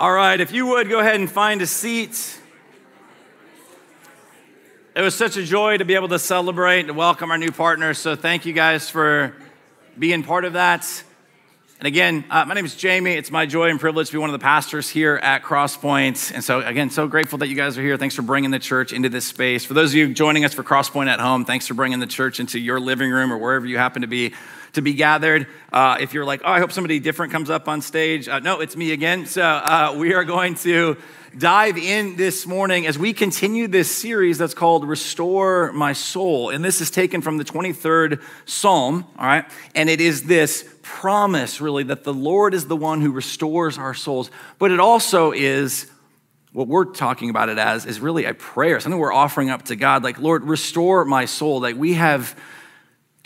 All right, if you would go ahead and find a seat. It was such a joy to be able to celebrate and welcome our new partners. So, thank you guys for being part of that. And again, uh, my name is Jamie. It's my joy and privilege to be one of the pastors here at Crosspoint. And so, again, so grateful that you guys are here. Thanks for bringing the church into this space. For those of you joining us for Crosspoint at home, thanks for bringing the church into your living room or wherever you happen to be to be gathered. Uh, if you're like, oh, I hope somebody different comes up on stage, uh, no, it's me again. So, uh, we are going to dive in this morning as we continue this series that's called Restore My Soul. And this is taken from the 23rd Psalm, all right? And it is this promise, really, that the Lord is the one who restores our souls. But it also is what we're talking about it as is really a prayer, something we're offering up to God, like, Lord, restore my soul. Like, we have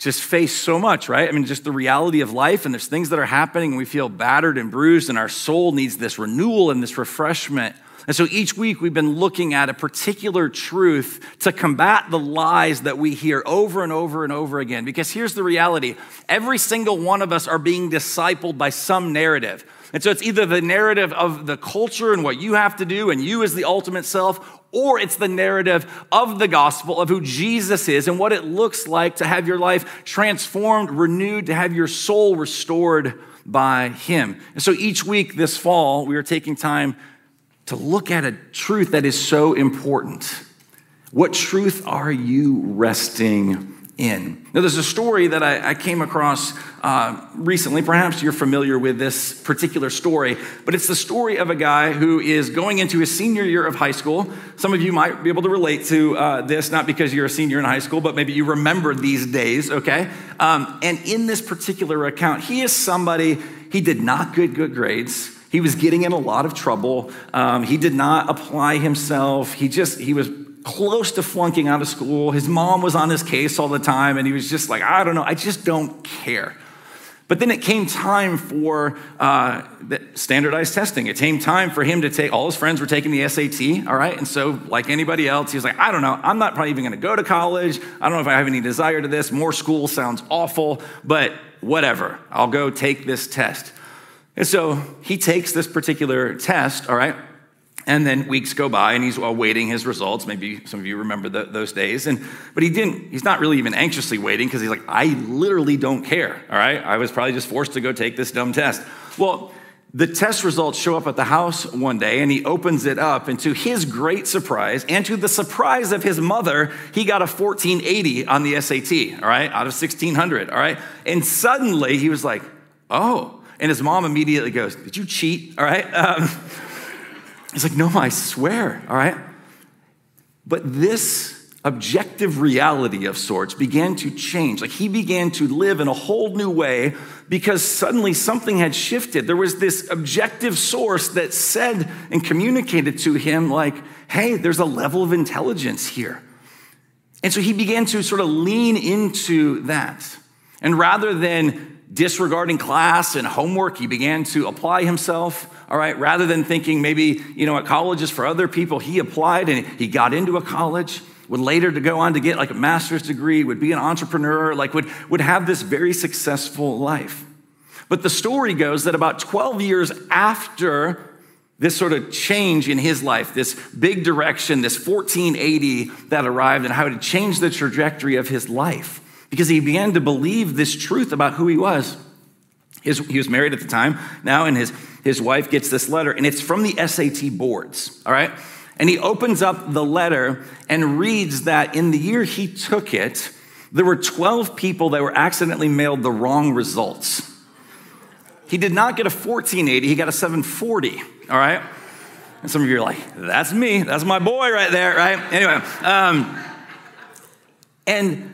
just face so much, right? I mean, just the reality of life, and there's things that are happening, and we feel battered and bruised, and our soul needs this renewal and this refreshment. And so each week we've been looking at a particular truth to combat the lies that we hear over and over and over again. Because here's the reality every single one of us are being discipled by some narrative. And so it's either the narrative of the culture and what you have to do and you as the ultimate self, or it's the narrative of the gospel of who Jesus is and what it looks like to have your life transformed, renewed, to have your soul restored by Him. And so each week this fall, we are taking time to look at a truth that is so important. What truth are you resting in? Now, there's a story that I, I came across uh, recently. Perhaps you're familiar with this particular story, but it's the story of a guy who is going into his senior year of high school. Some of you might be able to relate to uh, this, not because you're a senior in high school, but maybe you remember these days, okay? Um, and in this particular account, he is somebody, he did not get good grades. He was getting in a lot of trouble. Um, he did not apply himself. He just, he was close to flunking out of school. His mom was on his case all the time, and he was just like, I don't know, I just don't care. But then it came time for uh, standardized testing. It came time for him to take, all his friends were taking the SAT, all right? And so, like anybody else, he was like, I don't know, I'm not probably even gonna go to college. I don't know if I have any desire to this. More school sounds awful, but whatever, I'll go take this test. And so he takes this particular test, all right? And then weeks go by and he's awaiting his results. Maybe some of you remember the, those days. And, but he didn't, he's not really even anxiously waiting because he's like, I literally don't care, all right? I was probably just forced to go take this dumb test. Well, the test results show up at the house one day and he opens it up. And to his great surprise and to the surprise of his mother, he got a 1480 on the SAT, all right, out of 1600, all right? And suddenly he was like, oh, and his mom immediately goes, Did you cheat? All right. Um, he's like, No, I swear. All right. But this objective reality of sorts began to change. Like he began to live in a whole new way because suddenly something had shifted. There was this objective source that said and communicated to him, like, hey, there's a level of intelligence here. And so he began to sort of lean into that. And rather than disregarding class and homework, he began to apply himself. All right, rather than thinking maybe, you know, at is for other people, he applied and he got into a college, would later to go on to get like a master's degree, would be an entrepreneur, like would, would have this very successful life. But the story goes that about 12 years after this sort of change in his life, this big direction, this 1480 that arrived and how it changed the trajectory of his life because he began to believe this truth about who he was. His, he was married at the time now, and his, his wife gets this letter, and it's from the SAT boards, all right? And he opens up the letter and reads that in the year he took it, there were 12 people that were accidentally mailed the wrong results. He did not get a 1480, he got a 740, all right? And some of you are like, that's me, that's my boy right there, right? Anyway, um, and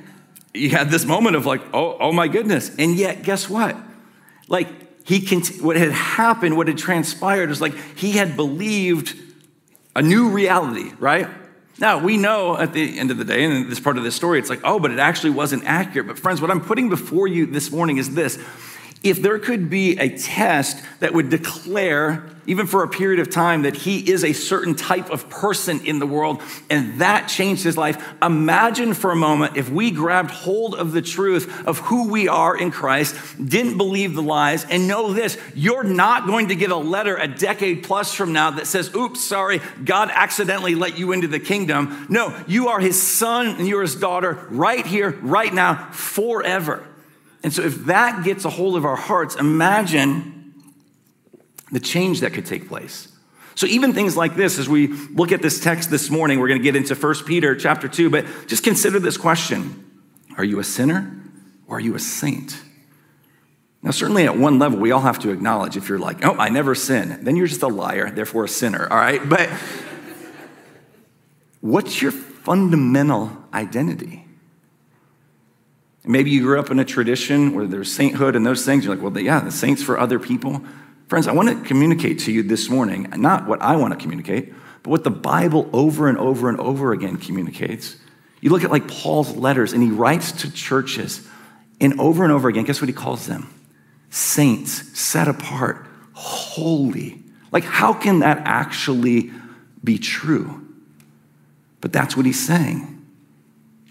you had this moment of like, oh, oh my goodness. And yet, guess what? Like, he cont- what had happened, what had transpired is like he had believed a new reality, right? Now, we know at the end of the day, and this part of this story, it's like, oh, but it actually wasn't accurate. But, friends, what I'm putting before you this morning is this if there could be a test that would declare, even for a period of time, that he is a certain type of person in the world and that changed his life, imagine for a moment if we grabbed hold of the truth of who we are in Christ, didn't believe the lies, and know this you're not going to get a letter a decade plus from now that says, oops, sorry, God accidentally let you into the kingdom. No, you are his son and you're his daughter right here, right now, forever. And so, if that gets a hold of our hearts, imagine the change that could take place. So even things like this, as we look at this text this morning, we're going to get into 1 Peter chapter 2, but just consider this question Are you a sinner or are you a saint? Now, certainly at one level, we all have to acknowledge if you're like, oh, I never sin, then you're just a liar, therefore a sinner, all right? But what's your fundamental identity? Maybe you grew up in a tradition where there's sainthood and those things. You're like, well, yeah, the saints for other people. Friends, I want to communicate to you this morning, not what I want to communicate, but what the Bible over and over and over again communicates. You look at like Paul's letters, and he writes to churches, and over and over again, guess what he calls them? Saints, set apart, holy. Like, how can that actually be true? But that's what he's saying.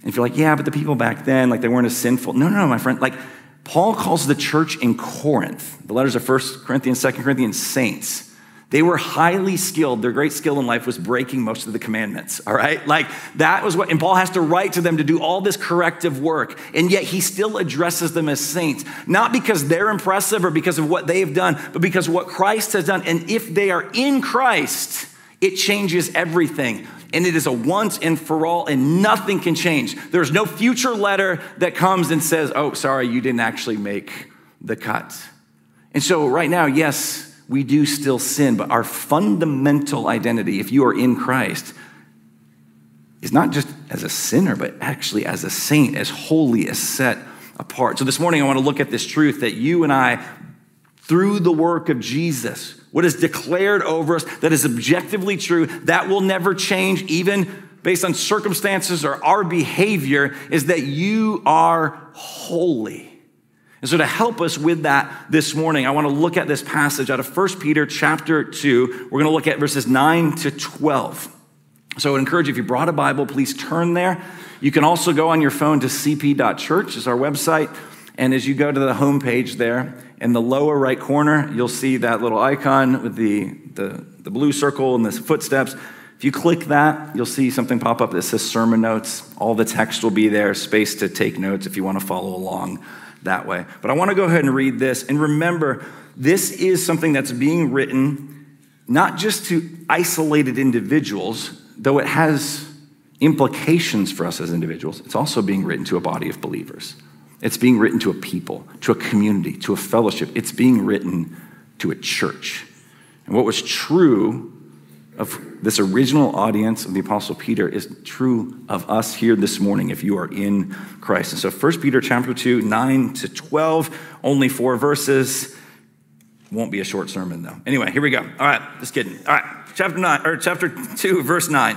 If you're like, yeah, but the people back then, like they weren't as sinful. No, no, no, my friend. Like Paul calls the church in Corinth, the letters of First Corinthians, Second Corinthians, saints. They were highly skilled. Their great skill in life was breaking most of the commandments, all right? Like that was what, and Paul has to write to them to do all this corrective work. And yet he still addresses them as saints, not because they're impressive or because of what they've done, but because what Christ has done. And if they are in Christ, it changes everything and it is a once and for all, and nothing can change. There's no future letter that comes and says, oh, sorry, you didn't actually make the cut. And so, right now, yes, we do still sin, but our fundamental identity, if you are in Christ, is not just as a sinner, but actually as a saint, as holy, as set apart. So, this morning, I want to look at this truth that you and I, through the work of Jesus, what is declared over us that is objectively true, that will never change, even based on circumstances or our behavior, is that you are holy. And so to help us with that this morning, I want to look at this passage out of 1 Peter chapter 2. We're going to look at verses 9 to 12. So I would encourage you, if you brought a Bible, please turn there. You can also go on your phone to cp.church is our website. And as you go to the home page there, in the lower right corner, you'll see that little icon with the, the, the blue circle and the footsteps. If you click that, you'll see something pop up that says sermon notes. All the text will be there, space to take notes if you want to follow along that way. But I want to go ahead and read this. And remember, this is something that's being written not just to isolated individuals, though it has implications for us as individuals, it's also being written to a body of believers. It's being written to a people, to a community, to a fellowship. It's being written to a church. And what was true of this original audience of the Apostle Peter is true of us here this morning if you are in Christ. And so 1 Peter chapter 2, 9 to 12, only four verses. Won't be a short sermon though. Anyway, here we go. All right, just kidding. All right, chapter 9, or chapter 2, verse 9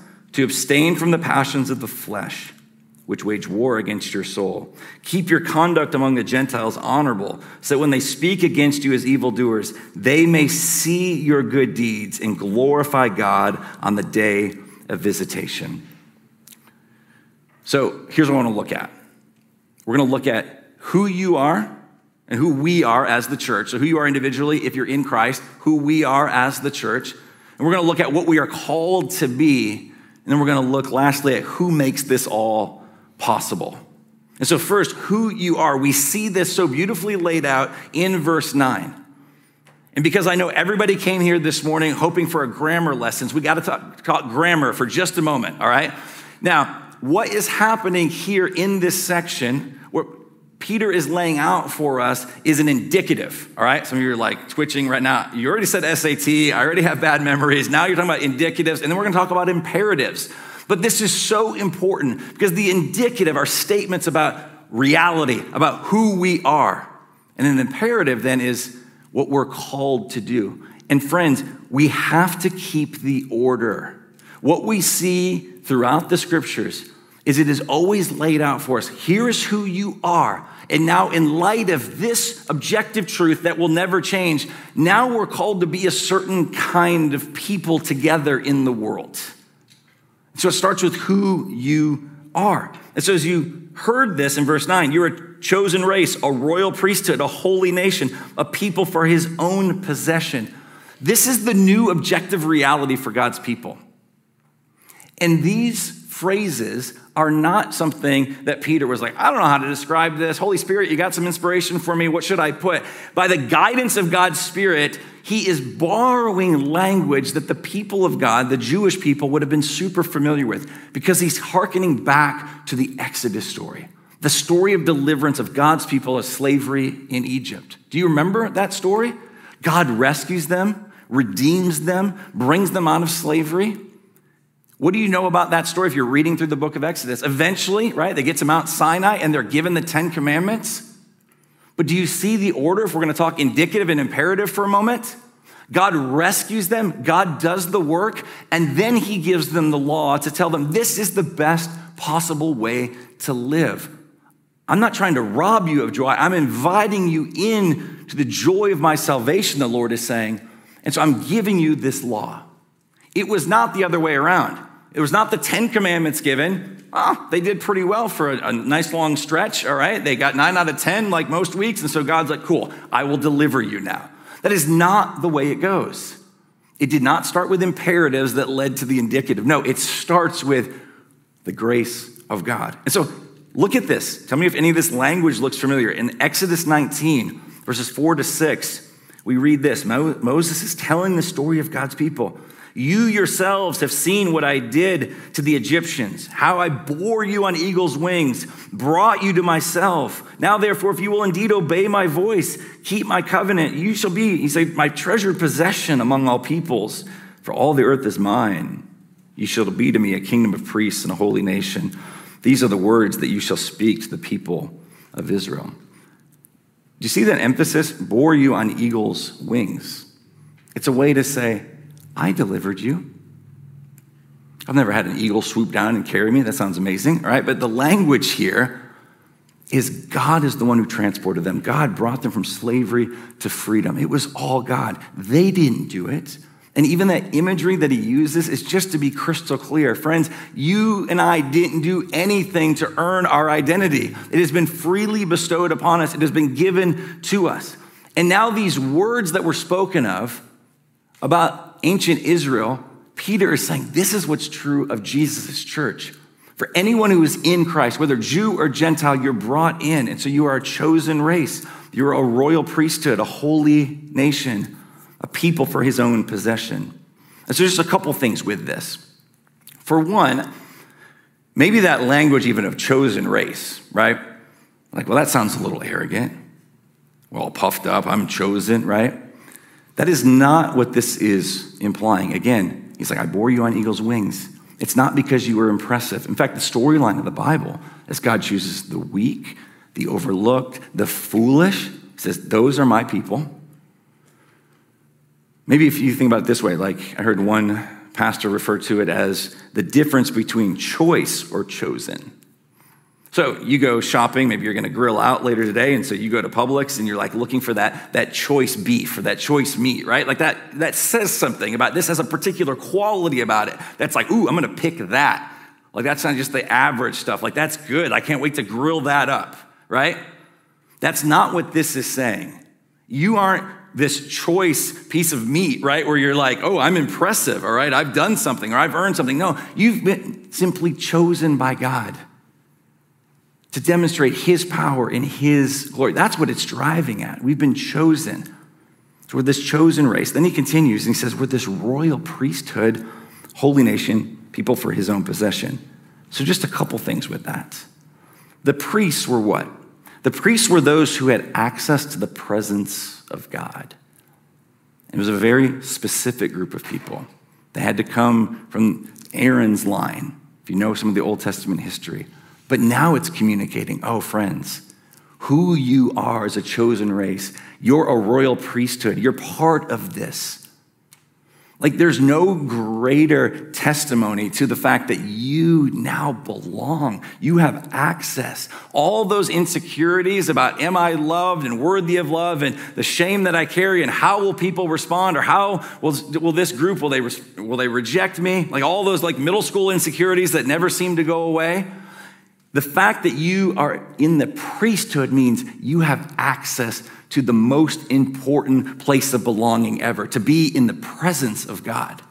to abstain from the passions of the flesh, which wage war against your soul. Keep your conduct among the Gentiles honorable, so that when they speak against you as evildoers, they may see your good deeds and glorify God on the day of visitation. So here's what I want to look at we're going to look at who you are and who we are as the church. So, who you are individually, if you're in Christ, who we are as the church. And we're going to look at what we are called to be then we're going to look lastly at who makes this all possible. And so, first, who you are. We see this so beautifully laid out in verse 9. And because I know everybody came here this morning hoping for a grammar lessons, we got to talk, talk grammar for just a moment, all right? Now, what is happening here in this section Peter is laying out for us is an indicative, all right? Some of you are like twitching right now. You already said SAT, I already have bad memories. Now you're talking about indicatives, and then we're gonna talk about imperatives. But this is so important because the indicative are statements about reality, about who we are. And an imperative then is what we're called to do. And friends, we have to keep the order. What we see throughout the scriptures is it is always laid out for us. Here is who you are. And now, in light of this objective truth that will never change, now we're called to be a certain kind of people together in the world. So it starts with who you are. And so, as you heard this in verse 9, you're a chosen race, a royal priesthood, a holy nation, a people for his own possession. This is the new objective reality for God's people. And these phrases are not something that Peter was like, I don't know how to describe this. Holy Spirit, you got some inspiration for me. What should I put? By the guidance of God's Spirit, he is borrowing language that the people of God, the Jewish people, would have been super familiar with because he's hearkening back to the Exodus story, the story of deliverance of God's people of slavery in Egypt. Do you remember that story? God rescues them, redeems them, brings them out of slavery. What do you know about that story if you're reading through the book of Exodus? Eventually, right, they get to Mount Sinai and they're given the Ten Commandments. But do you see the order if we're going to talk indicative and imperative for a moment? God rescues them, God does the work, and then He gives them the law to tell them this is the best possible way to live. I'm not trying to rob you of joy, I'm inviting you in to the joy of my salvation, the Lord is saying. And so I'm giving you this law. It was not the other way around. It was not the Ten Commandments given. Oh, they did pretty well for a, a, nice long stretch, all right? They got nine out of 10 like most weeks. And so God's like, cool, I will deliver you now. That is not the way it goes. It did not start with imperatives that led to the indicative. No, it starts with the grace of God. And so look at this. Tell me if any of this language looks familiar. In Exodus 19, verses 4 to 6, we read this Moses is telling the story of God's people. You yourselves have seen what I did to the Egyptians, how I bore you on eagle's wings, brought you to myself. Now, therefore, if you will indeed obey my voice, keep my covenant, you shall be, he said, my treasured possession among all peoples, for all the earth is mine. You shall be to me a kingdom of priests and a holy nation. These are the words that you shall speak to the people of Israel. Do you see that emphasis? Bore you on eagle's wings. It's a way to say, I delivered you. I've never had an eagle swoop down and carry me. That sounds amazing, right? But the language here is God is the one who transported them. God brought them from slavery to freedom. It was all God. They didn't do it. And even that imagery that he uses is just to be crystal clear. Friends, you and I didn't do anything to earn our identity. It has been freely bestowed upon us, it has been given to us. And now, these words that were spoken of about ancient Israel, Peter is saying this is what's true of Jesus' church. For anyone who is in Christ, whether Jew or Gentile, you're brought in. And so you are a chosen race. You're a royal priesthood, a holy nation, a people for his own possession. And so just a couple things with this. For one, maybe that language even of chosen race, right? Like, well, that sounds a little arrogant. Well, puffed up, I'm chosen, right? That is not what this is implying. Again, he's like, I bore you on eagle's wings. It's not because you were impressive. In fact, the storyline of the Bible is God chooses the weak, the overlooked, the foolish. He says, Those are my people. Maybe if you think about it this way, like I heard one pastor refer to it as the difference between choice or chosen. So you go shopping, maybe you're going to grill out later today, and so you go to Publix and you're like looking for that, that choice beef or that choice meat, right? Like that, that says something about this has a particular quality about it. That's like, ooh, I'm going to pick that. Like that's not just the average stuff. Like that's good. I can't wait to grill that up, right? That's not what this is saying. You aren't this choice piece of meat, right? Where you're like, oh, I'm impressive, all right? I've done something or I've earned something. No, you've been simply chosen by God to demonstrate his power and his glory. That's what it's driving at. We've been chosen. So we're this chosen race. Then he continues and he says, We're this royal priesthood, holy nation, people for his own possession. So just a couple things with that. The priests were what? The priests were those who had access to the presence of God. It was a very specific group of people. They had to come from Aaron's line, if you know some of the Old Testament history. But now it's communicating oh, friends, who you are as a chosen race. You're a royal priesthood, you're part of this. Like, there's no greater testimony to the fact that you now belong. You have access. All those insecurities about am I loved and worthy of love and the shame that I carry and how will people respond or how will, will this group, will they, will they reject me? Like all those like middle school insecurities that never seem to go away. The fact that you are in the priesthood means you have access to the most important place of belonging ever, to be in the presence of God.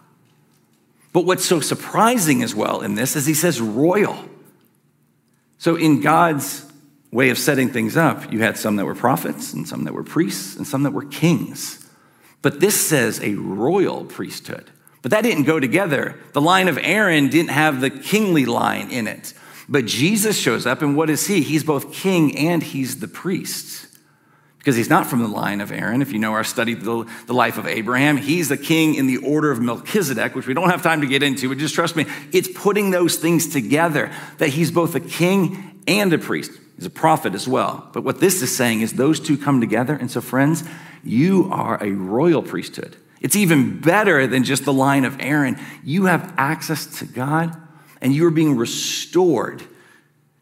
But what's so surprising as well in this is he says royal. So, in God's way of setting things up, you had some that were prophets, and some that were priests, and some that were kings. But this says a royal priesthood. But that didn't go together. The line of Aaron didn't have the kingly line in it. But Jesus shows up, and what is he? He's both king and he's the priest because he's not from the line of Aaron. If you know our study, the, the life of Abraham, he's the king in the order of Melchizedek, which we don't have time to get into, but just trust me, it's putting those things together that he's both a king and a priest. He's a prophet as well. But what this is saying is those two come together. And so, friends, you are a royal priesthood. It's even better than just the line of Aaron. You have access to God, and you are being restored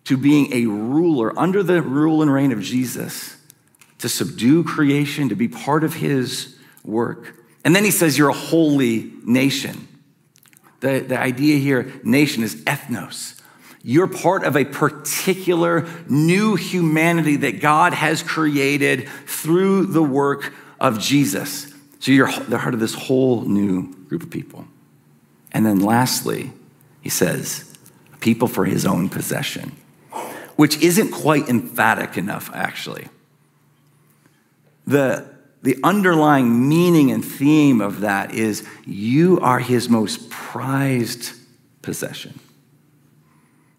to being a ruler under the rule and reign of Jesus to subdue creation, to be part of his work. And then he says, You're a holy nation. The, the idea here, nation, is ethnos. You're part of a particular new humanity that God has created through the work of Jesus. So you're the heart of this whole new group of people. And then lastly, he says, people for his own possession, which isn't quite emphatic enough, actually the, the underlying meaning and theme of that is you are his most prized possession.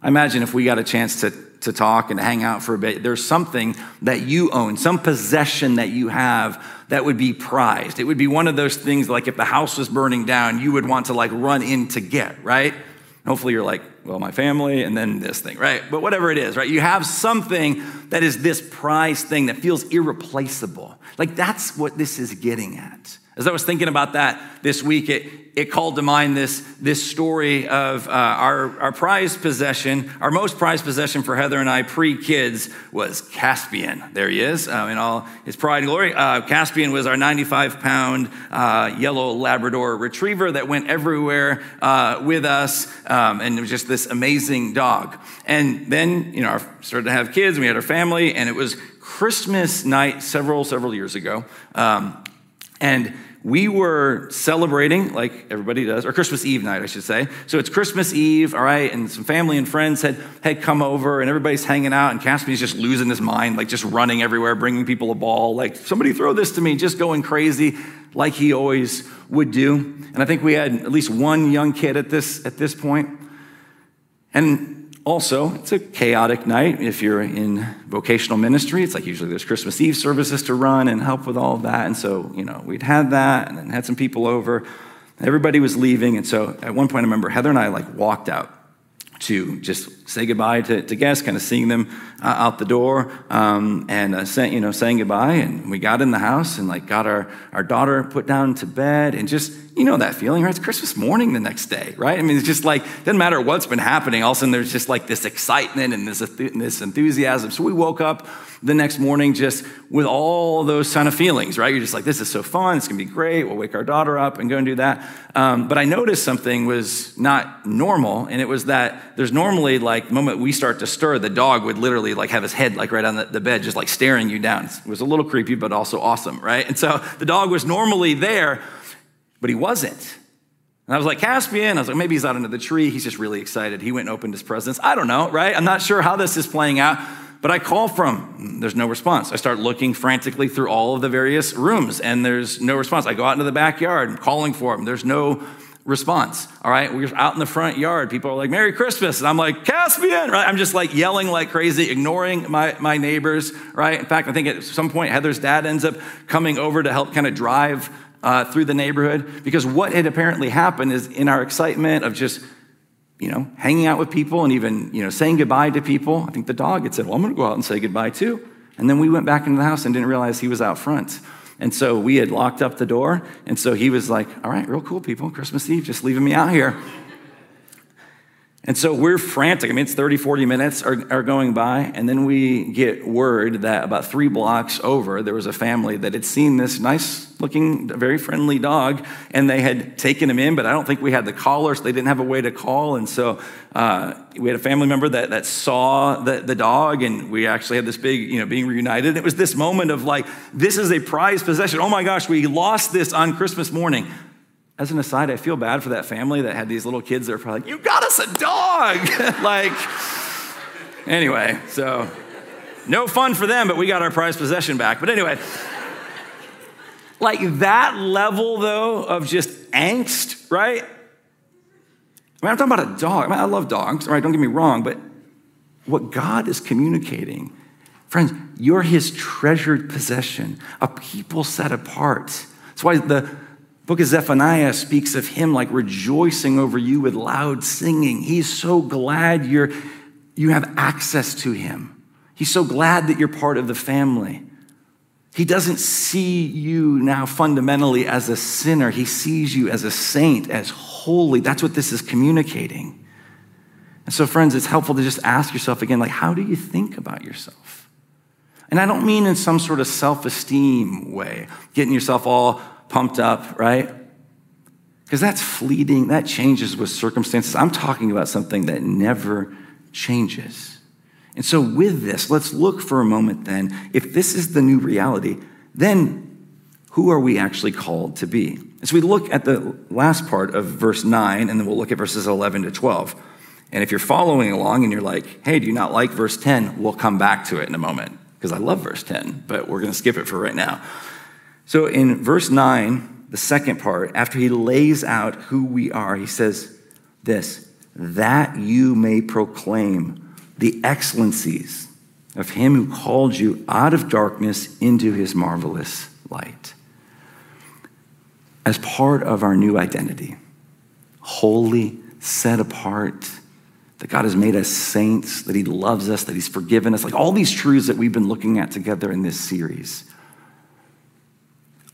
I imagine if we got a chance to, to talk and hang out for a bit, there's something that you own, some possession that you have that would be prized. It would be one of those things like if the house was burning down, you would want to like run in to get, right? Hopefully you're like, well, my family and then this thing, right? But whatever it is, right? You have something that is this prize thing that feels irreplaceable. Like that's what this is getting at. As I was thinking about that this week, it, it called to mind this, this story of uh, our, our prized possession. Our most prized possession for Heather and I pre kids was Caspian. There he is uh, in all his pride and glory. Uh, Caspian was our 95 pound uh, yellow Labrador retriever that went everywhere uh, with us. Um, and it was just this amazing dog. And then, you know, our, started to have kids, we had our family, and it was Christmas night several, several years ago. Um, and we were celebrating like everybody does, or Christmas Eve night, I should say. So it's Christmas Eve, all right, and some family and friends had, had come over, and everybody's hanging out, and Caspian's just losing his mind, like just running everywhere, bringing people a ball, like, somebody throw this to me, just going crazy, like he always would do. And I think we had at least one young kid at this, at this point. And also, it's a chaotic night if you're in vocational ministry. It's like usually there's Christmas Eve services to run and help with all of that. And so, you know, we'd had that and then had some people over. Everybody was leaving. And so at one point, I remember Heather and I like walked out to just say goodbye to, to guests, kind of seeing them uh, out the door, um, and uh, say, you know, saying goodbye. And we got in the house and like got our, our daughter put down to bed, and just you know that feeling, right? It's Christmas morning the next day, right? I mean, it's just like doesn't matter what's been happening. All of a sudden, there's just like this excitement and this this enthusiasm. So we woke up the next morning just with all those kind of feelings, right? You're just like, this is so fun. It's gonna be great. We'll wake our daughter up and go and do that. Um, but I noticed something was not normal, and it was that there's normally like the moment we start to stir, the dog would literally like have his head like right on the, the bed, just like staring you down. It was a little creepy, but also awesome, right? And so the dog was normally there, but he wasn't. And I was like, Caspian. I was like, maybe he's out under the tree. He's just really excited. He went and opened his presents. I don't know, right? I'm not sure how this is playing out. But I call from, there's no response. I start looking frantically through all of the various rooms, and there's no response. I go out into the backyard, I'm calling for him. There's no response. All right, we're out in the front yard. People are like, Merry Christmas. And I'm like, Caspian, right? I'm just like yelling like crazy, ignoring my, my neighbors, right? In fact, I think at some point, Heather's dad ends up coming over to help kind of drive uh, through the neighborhood because what had apparently happened is in our excitement of just you know, hanging out with people and even, you know, saying goodbye to people. I think the dog had said, Well, I'm going to go out and say goodbye too. And then we went back into the house and didn't realize he was out front. And so we had locked up the door. And so he was like, All right, real cool people, Christmas Eve, just leaving me out here. And so we're frantic. I mean, it's 30, 40 minutes are, are, going by. And then we get word that about three blocks over, there was a family that had seen this nice looking, very friendly dog, and they had taken him in, but I don't think we had the collar, so they didn't have a way to call. And so uh, we had a family member that, that saw the, the dog, and we actually had this big, you know, being reunited. It was this moment of like, this is a prized possession. Oh my gosh, we lost this on Christmas morning. As an aside, I feel bad for that family that had these little kids that are probably like, You got us a dog! like, anyway, so no fun for them, but we got our prized possession back. But anyway, like that level though of just angst, right? I mean, I'm talking about a dog. I mean, I love dogs, right? Don't get me wrong, but what God is communicating, friends, you're his treasured possession, a people set apart. That's why the book of Zephaniah speaks of him like rejoicing over you with loud singing. He's so glad you're, you have access to him. He's so glad that you're part of the family. He doesn't see you now fundamentally as a sinner. He sees you as a saint, as holy. That's what this is communicating. And so, friends, it's helpful to just ask yourself again, like, how do you think about yourself? And I don't mean in some sort of self esteem way, getting yourself all pumped up, right? Because that's fleeting, that changes with circumstances. I'm talking about something that never changes. And so, with this, let's look for a moment then. If this is the new reality, then who are we actually called to be? As we look at the last part of verse 9, and then we'll look at verses 11 to 12. And if you're following along and you're like, hey, do you not like verse 10? We'll come back to it in a moment because I love verse 10, but we're going to skip it for right now. So in verse 9, the second part, after he lays out who we are, he says this that you may proclaim the excellencies of him who called you out of darkness into his marvelous light. As part of our new identity, holy, set apart, that God has made us saints, that he loves us, that he's forgiven us, like all these truths that we've been looking at together in this series.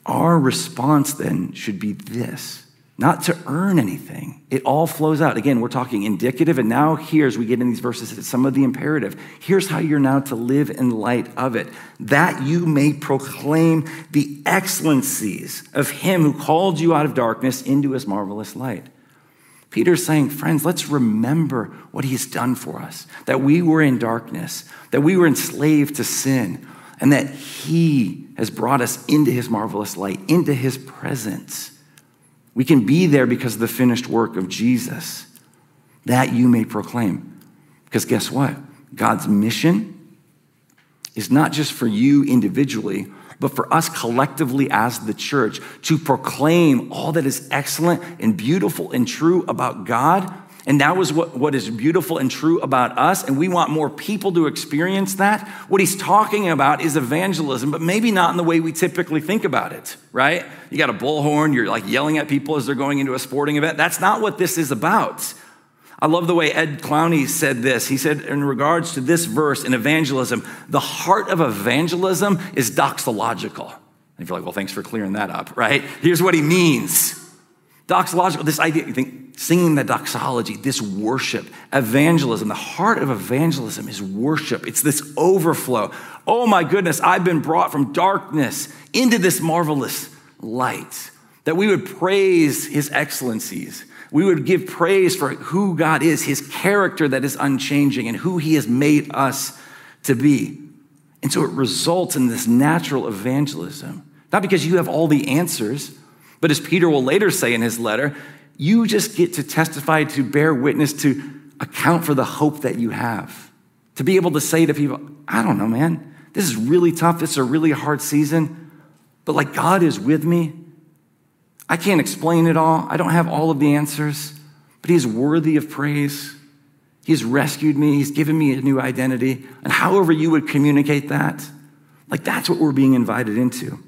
Our response then should be this not to earn anything. It all flows out. Again, we're talking indicative, and now here, as we get in these verses, it's some of the imperative. Here's how you're now to live in light of it that you may proclaim the excellencies of him who called you out of darkness into his marvelous light. Peter's saying, friends, let's remember what He's done for us that we were in darkness, that we were enslaved to sin and that He has brought us into His marvelous light, into His presence. We can be there because of the finished work of Jesus, that you may proclaim. Because guess what? God's mission is not just for you individually, but for us collectively as the church to proclaim all that is excellent and beautiful and true about God and that was what, what is beautiful and true about us. And we want more people to experience that. What he's talking about is evangelism, but maybe not in the way we typically think about it, right? You got a bullhorn, you're like yelling at people as they're going into a sporting event. That's not what this is about. I love the way Ed Clowney said this. He said, in regards to this verse in evangelism, the heart of evangelism is doxological. And if you're like, well, thanks for clearing that up, right? Here's what he means Doxological, this idea, you think singing the doxology, this worship, evangelism, the heart of evangelism is worship. It's this overflow. Oh my goodness, I've been brought from darkness into this marvelous light. That we would praise his excellencies. We would give praise for who God is, his character that is unchanging, and who he has made us to be. And so it results in this natural evangelism. Not because you have all the answers, but as Peter will later say in his letter, you just get to testify, to bear witness, to account for the hope that you have. To be able to say to people, I don't know, man, this is really tough. This is a really hard season, but like God is with me. I can't explain it all. I don't have all of the answers, but He's worthy of praise. He's rescued me. He's given me a new identity. And however you would communicate that, like that's what we're being invited into.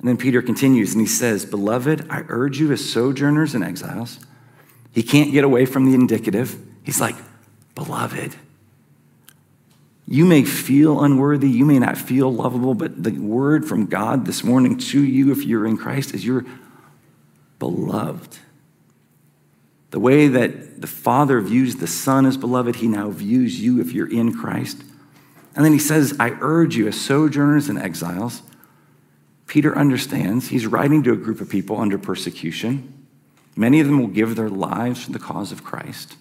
And then Peter continues and he says, Beloved, I urge you as sojourners and exiles. He can't get away from the indicative. He's like, Beloved. You may feel unworthy, you may not feel lovable, but the word from God this morning to you, if you're in Christ, is you're beloved. The way that the Father views the Son as beloved, He now views you if you're in Christ. And then He says, I urge you as sojourners and exiles. Peter understands. He's writing to a group of people under persecution. Many of them will give their lives for the cause of Christ.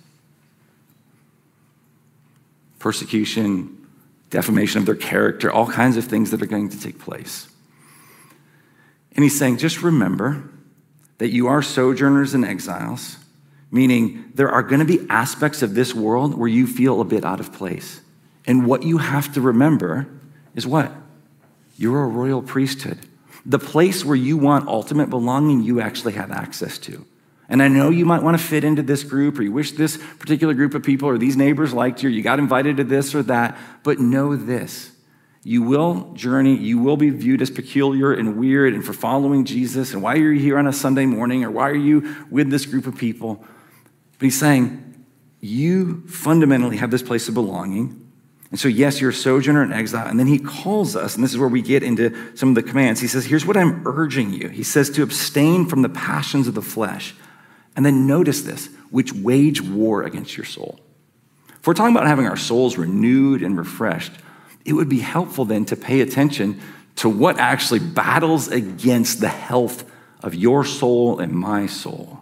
Persecution, defamation of their character, all kinds of things that are going to take place. And he's saying, just remember that you are sojourners and exiles, meaning there are going to be aspects of this world where you feel a bit out of place. And what you have to remember is what? You're a royal priesthood. The place where you want ultimate belonging, you actually have access to. And I know you might want to fit into this group, or you wish this particular group of people or these neighbors liked you, or you got invited to this or that, but know this. You will journey, you will be viewed as peculiar and weird and for following Jesus. And why are you here on a Sunday morning, or why are you with this group of people? But he's saying, you fundamentally have this place of belonging. And so, yes, you're a sojourner and exile. And then he calls us, and this is where we get into some of the commands. He says, Here's what I'm urging you. He says to abstain from the passions of the flesh and then notice this, which wage war against your soul. If we're talking about having our souls renewed and refreshed, it would be helpful then to pay attention to what actually battles against the health of your soul and my soul.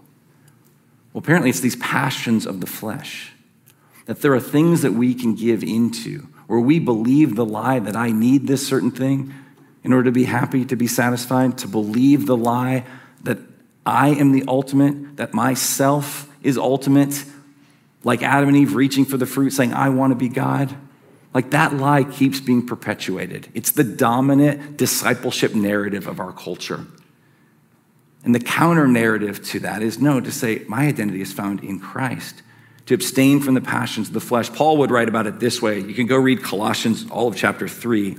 Well, apparently, it's these passions of the flesh. That there are things that we can give into, where we believe the lie that I need this certain thing in order to be happy, to be satisfied, to believe the lie that I am the ultimate, that myself is ultimate, like Adam and Eve reaching for the fruit, saying, I want to be God. Like that lie keeps being perpetuated. It's the dominant discipleship narrative of our culture. And the counter narrative to that is no, to say, my identity is found in Christ, to abstain from the passions of the flesh. Paul would write about it this way. You can go read Colossians, all of chapter three.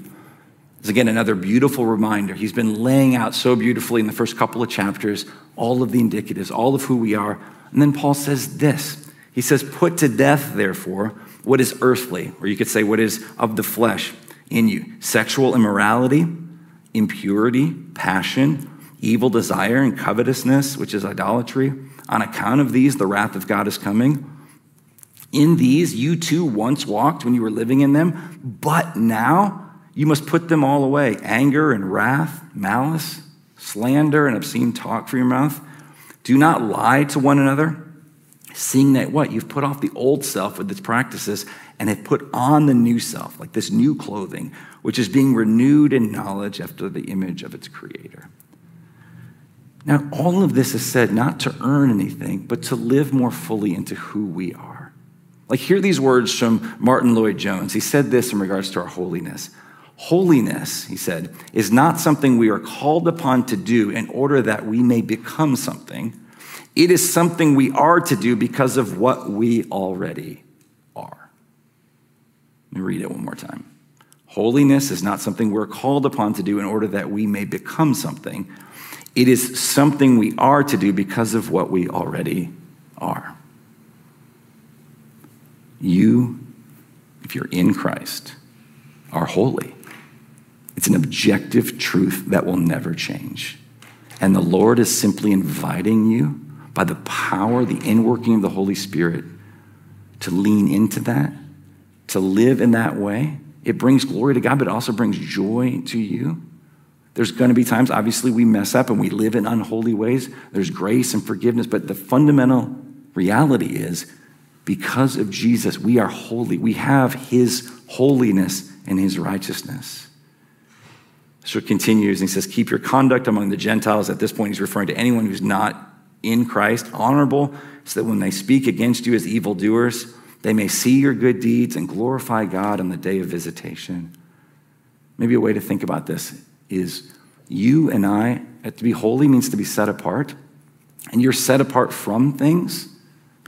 It's again another beautiful reminder. He's been laying out so beautifully in the first couple of chapters all of the indicatives, all of who we are. And then Paul says this He says, Put to death, therefore, what is earthly, or you could say what is of the flesh in you sexual immorality, impurity, passion, evil desire, and covetousness, which is idolatry. On account of these, the wrath of God is coming. In these, you too once walked when you were living in them, but now, you must put them all away anger and wrath, malice, slander, and obscene talk from your mouth. Do not lie to one another, seeing that what? You've put off the old self with its practices and have put on the new self, like this new clothing, which is being renewed in knowledge after the image of its creator. Now, all of this is said not to earn anything, but to live more fully into who we are. Like, hear these words from Martyn Lloyd-Jones. He said this in regards to our holiness. Holiness, he said, is not something we are called upon to do in order that we may become something. It is something we are to do because of what we already are. Let me read it one more time. Holiness is not something we're called upon to do in order that we may become something. It is something we are to do because of what we already are. You, if you're in Christ, are holy. It's an objective truth that will never change. And the Lord is simply inviting you by the power, the inworking of the Holy Spirit, to lean into that, to live in that way. It brings glory to God, but it also brings joy to you. There's going to be times, obviously, we mess up and we live in unholy ways. There's grace and forgiveness, but the fundamental reality is because of Jesus, we are holy. We have his holiness and his righteousness. So it continues and he says, Keep your conduct among the Gentiles. At this point, he's referring to anyone who's not in Christ, honorable, so that when they speak against you as evildoers, they may see your good deeds and glorify God on the day of visitation. Maybe a way to think about this is you and I, To be holy means to be set apart. And you're set apart from things,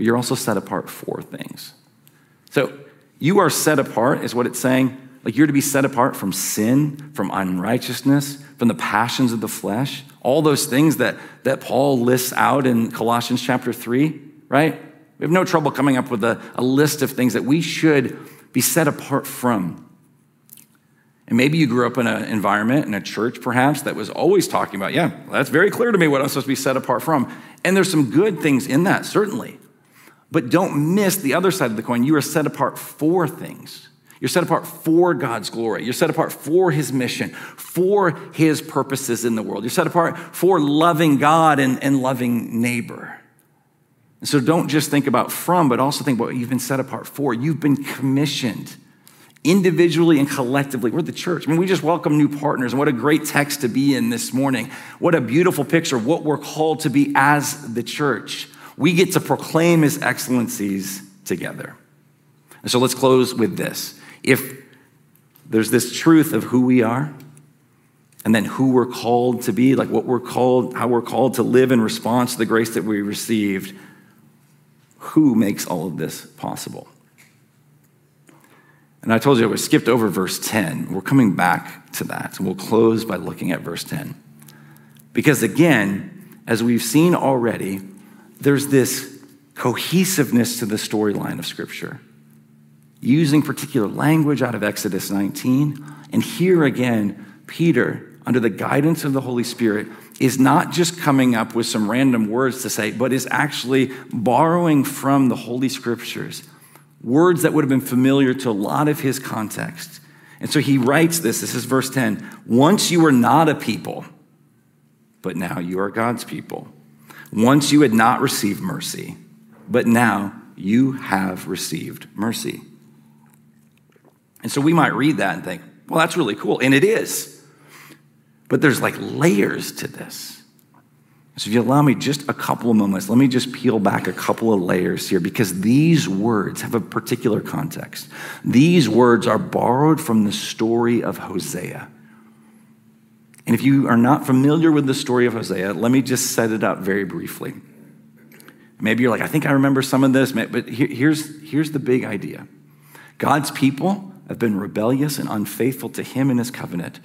but you're also set apart for things. So you are set apart, is what it's saying. Like you're to be set apart from sin, from unrighteousness, from the passions of the flesh, all those things that, that Paul lists out in Colossians chapter 3, right? We have no trouble coming up with a, a list of things that we should be set apart from. And maybe you grew up in an environment, in a church perhaps, that was always talking about, yeah, that's very clear to me what I'm supposed to be set apart from. And there's some good things in that, certainly. But don't miss the other side of the coin. You are set apart for things. You're set apart for God's glory. You're set apart for His mission, for His purposes in the world. You're set apart for loving God and, and loving neighbor. And so don't just think about from, but also think about what you've been set apart for. You've been commissioned individually and collectively. We're the church. I mean, we just welcome new partners. And what a great text to be in this morning. What a beautiful picture of what we're called to be as the church. We get to proclaim his excellencies together. And so let's close with this. If there's this truth of who we are, and then who we're called to be, like what we're called, how we're called to live in response to the grace that we received, who makes all of this possible? And I told you I was skipped over verse 10. We're coming back to that. And we'll close by looking at verse 10. Because again, as we've seen already, there's this cohesiveness to the storyline of Scripture, using particular language out of Exodus 19. And here again, Peter, under the guidance of the Holy Spirit, is not just coming up with some random words to say, but is actually borrowing from the Holy Scriptures words that would have been familiar to a lot of his context. And so he writes this this is verse 10 Once you were not a people, but now you are God's people. Once you had not received mercy, but now you have received mercy. And so we might read that and think, well, that's really cool. And it is. But there's like layers to this. So, if you allow me just a couple of moments, let me just peel back a couple of layers here because these words have a particular context. These words are borrowed from the story of Hosea. And if you are not familiar with the story of Hosea, let me just set it up very briefly. Maybe you're like, I think I remember some of this, but here's, here's the big idea God's people have been rebellious and unfaithful to him and his covenant.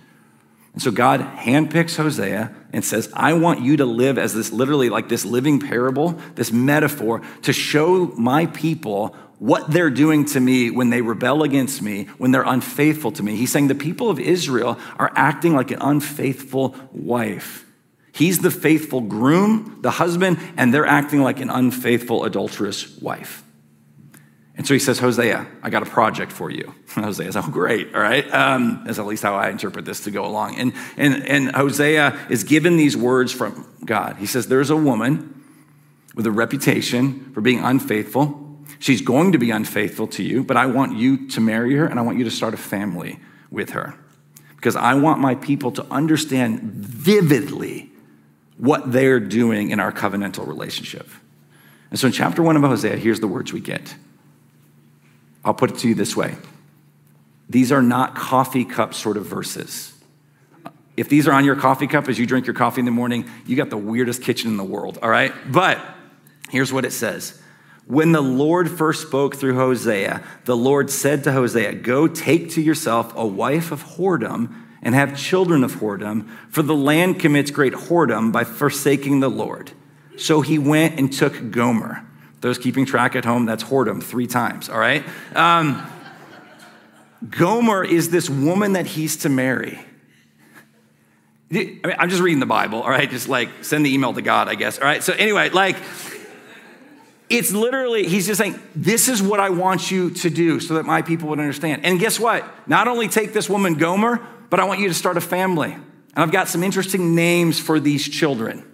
And so God handpicks Hosea and says, I want you to live as this literally like this living parable, this metaphor to show my people what they're doing to me when they rebel against me, when they're unfaithful to me. He's saying the people of Israel are acting like an unfaithful wife. He's the faithful groom, the husband, and they're acting like an unfaithful, adulterous wife. And so he says, Hosea, I got a project for you. Hosea says, oh, great, all right. Um, that's at least how I interpret this to go along. And, and, and Hosea is given these words from God. He says, There's a woman with a reputation for being unfaithful. She's going to be unfaithful to you, but I want you to marry her and I want you to start a family with her. Because I want my people to understand vividly what they're doing in our covenantal relationship. And so in chapter one of Hosea, here's the words we get. I'll put it to you this way these are not coffee cup sort of verses. If these are on your coffee cup as you drink your coffee in the morning, you got the weirdest kitchen in the world, all right? But here's what it says. When the Lord first spoke through Hosea, the Lord said to Hosea, Go take to yourself a wife of whoredom and have children of whoredom, for the land commits great whoredom by forsaking the Lord. So he went and took Gomer those keeping track at home, that's whoredom three times, all right? Um, Gomer is this woman that he's to marry. I mean, I'm just reading the Bible, all right? Just like send the email to God, I guess, all right? So, anyway, like, it's literally, he's just saying, This is what I want you to do so that my people would understand. And guess what? Not only take this woman, Gomer, but I want you to start a family. And I've got some interesting names for these children.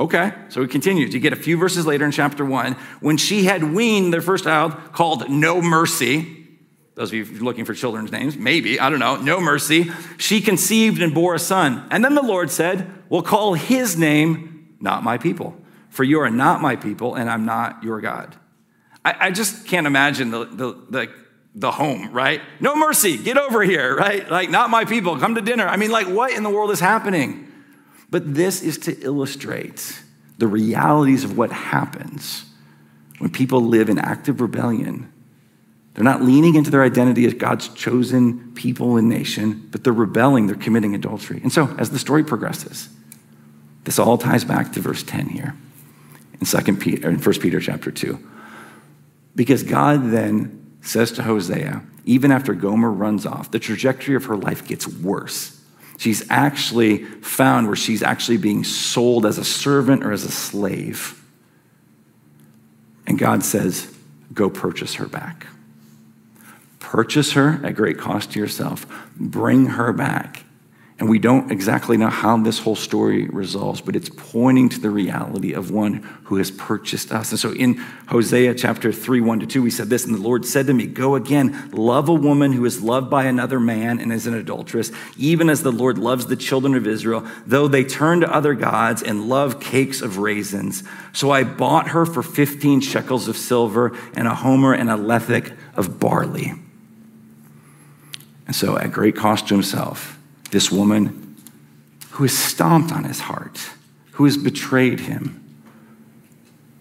Okay, so it continues. You get a few verses later in chapter one. When she had weaned their first child called No Mercy, those of you looking for children's names, maybe, I don't know, No Mercy, she conceived and bore a son. And then the Lord said, We'll call his name Not My People, for you are not my people, and I'm not your God. I, I just can't imagine the, the, the, the home, right? No mercy, get over here, right? Like, not my people, come to dinner. I mean, like, what in the world is happening? But this is to illustrate the realities of what happens when people live in active rebellion. They're not leaning into their identity as God's chosen people and nation, but they're rebelling, they're committing adultery. And so, as the story progresses, this all ties back to verse 10 here in 2 Peter, in 1 Peter chapter 2. Because God then says to Hosea, even after Gomer runs off, the trajectory of her life gets worse. She's actually found where she's actually being sold as a servant or as a slave. And God says, Go purchase her back. Purchase her at great cost to yourself. Bring her back and we don't exactly know how this whole story resolves, but it's pointing to the reality of one who has purchased us. And so in Hosea chapter 3, 1 to 2, we said this, and the Lord said to me, Go again, love a woman who is loved by another man and is an adulteress, even as the Lord loves the children of Israel, though they turn to other gods and love cakes of raisins. So I bought her for 15 shekels of silver and a homer and a lethech of barley. And so at great cost to himself, this woman who has stomped on his heart, who has betrayed him.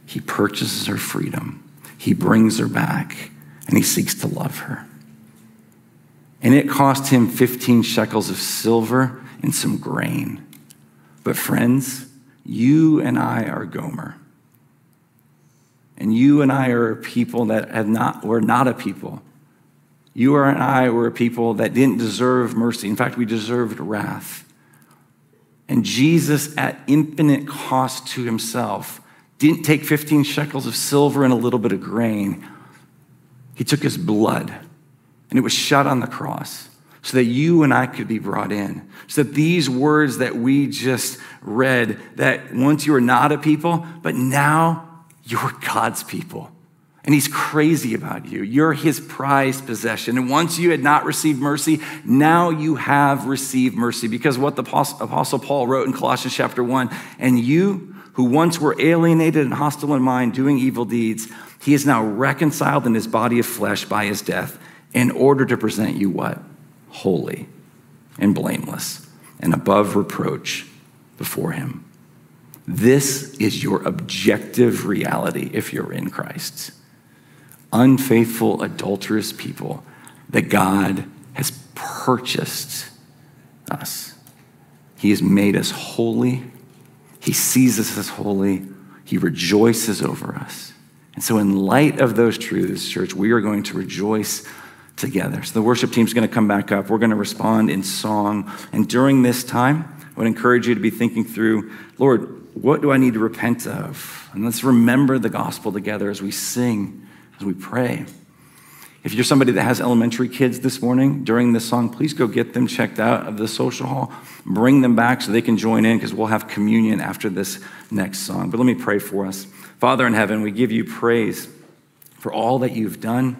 He purchases her freedom, he brings her back, and he seeks to love her. And it cost him 15 shekels of silver and some grain. But, friends, you and I are Gomer. And you and I are a people that have not, we're not a people you and I were a people that didn't deserve mercy. In fact, we deserved wrath. And Jesus, at infinite cost to himself, didn't take 15 shekels of silver and a little bit of grain. He took his blood and it was shed on the cross so that you and I could be brought in. So that these words that we just read, that once you were not a people, but now you're God's people and he's crazy about you. You're his prized possession. And once you had not received mercy, now you have received mercy. Because what the Apostle Paul wrote in Colossians chapter 1 and you who once were alienated and hostile in mind, doing evil deeds, he is now reconciled in his body of flesh by his death in order to present you what? Holy and blameless and above reproach before him. This is your objective reality if you're in Christ unfaithful, adulterous people that God has purchased us. He has made us holy. He sees us as holy. He rejoices over us. And so, in light of those truths, church, we are going to rejoice together. So, the worship team's going to come back up. We're going to respond in song. And during this time, I would encourage you to be thinking through Lord, what do I need to repent of? And let's remember the gospel together as we sing as we pray. If you're somebody that has elementary kids this morning during this song, please go get them checked out of the social hall. Bring them back so they can join in because we'll have communion after this next song. But let me pray for us. Father in heaven, we give you praise for all that you've done.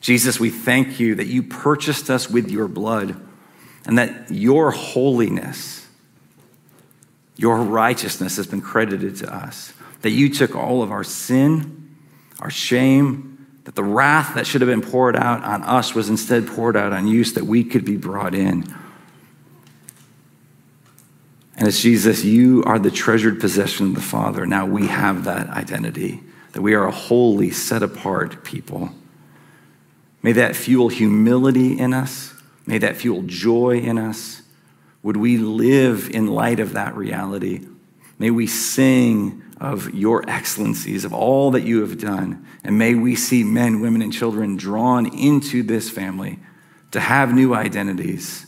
Jesus, we thank you that you purchased us with your blood and that your holiness, your righteousness has been credited to us. That you took all of our sin, our shame, that the wrath that should have been poured out on us was instead poured out on you so that we could be brought in. And as Jesus, you are the treasured possession of the Father. Now we have that identity, that we are a holy, set apart people. May that fuel humility in us. May that fuel joy in us. Would we live in light of that reality? May we sing of your excellencies, of all that you have done. And may we see men, women, and children drawn into this family to have new identities.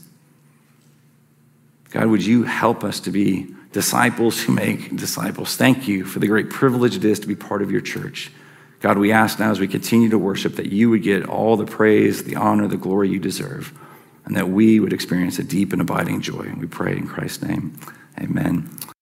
God, would you help us to be disciples who make disciples? Thank you for the great privilege it is to be part of your church. God, we ask now as we continue to worship that you would get all the praise, the honor, the glory you deserve, and that we would experience a deep and abiding joy. And we pray in Christ's name. Amen.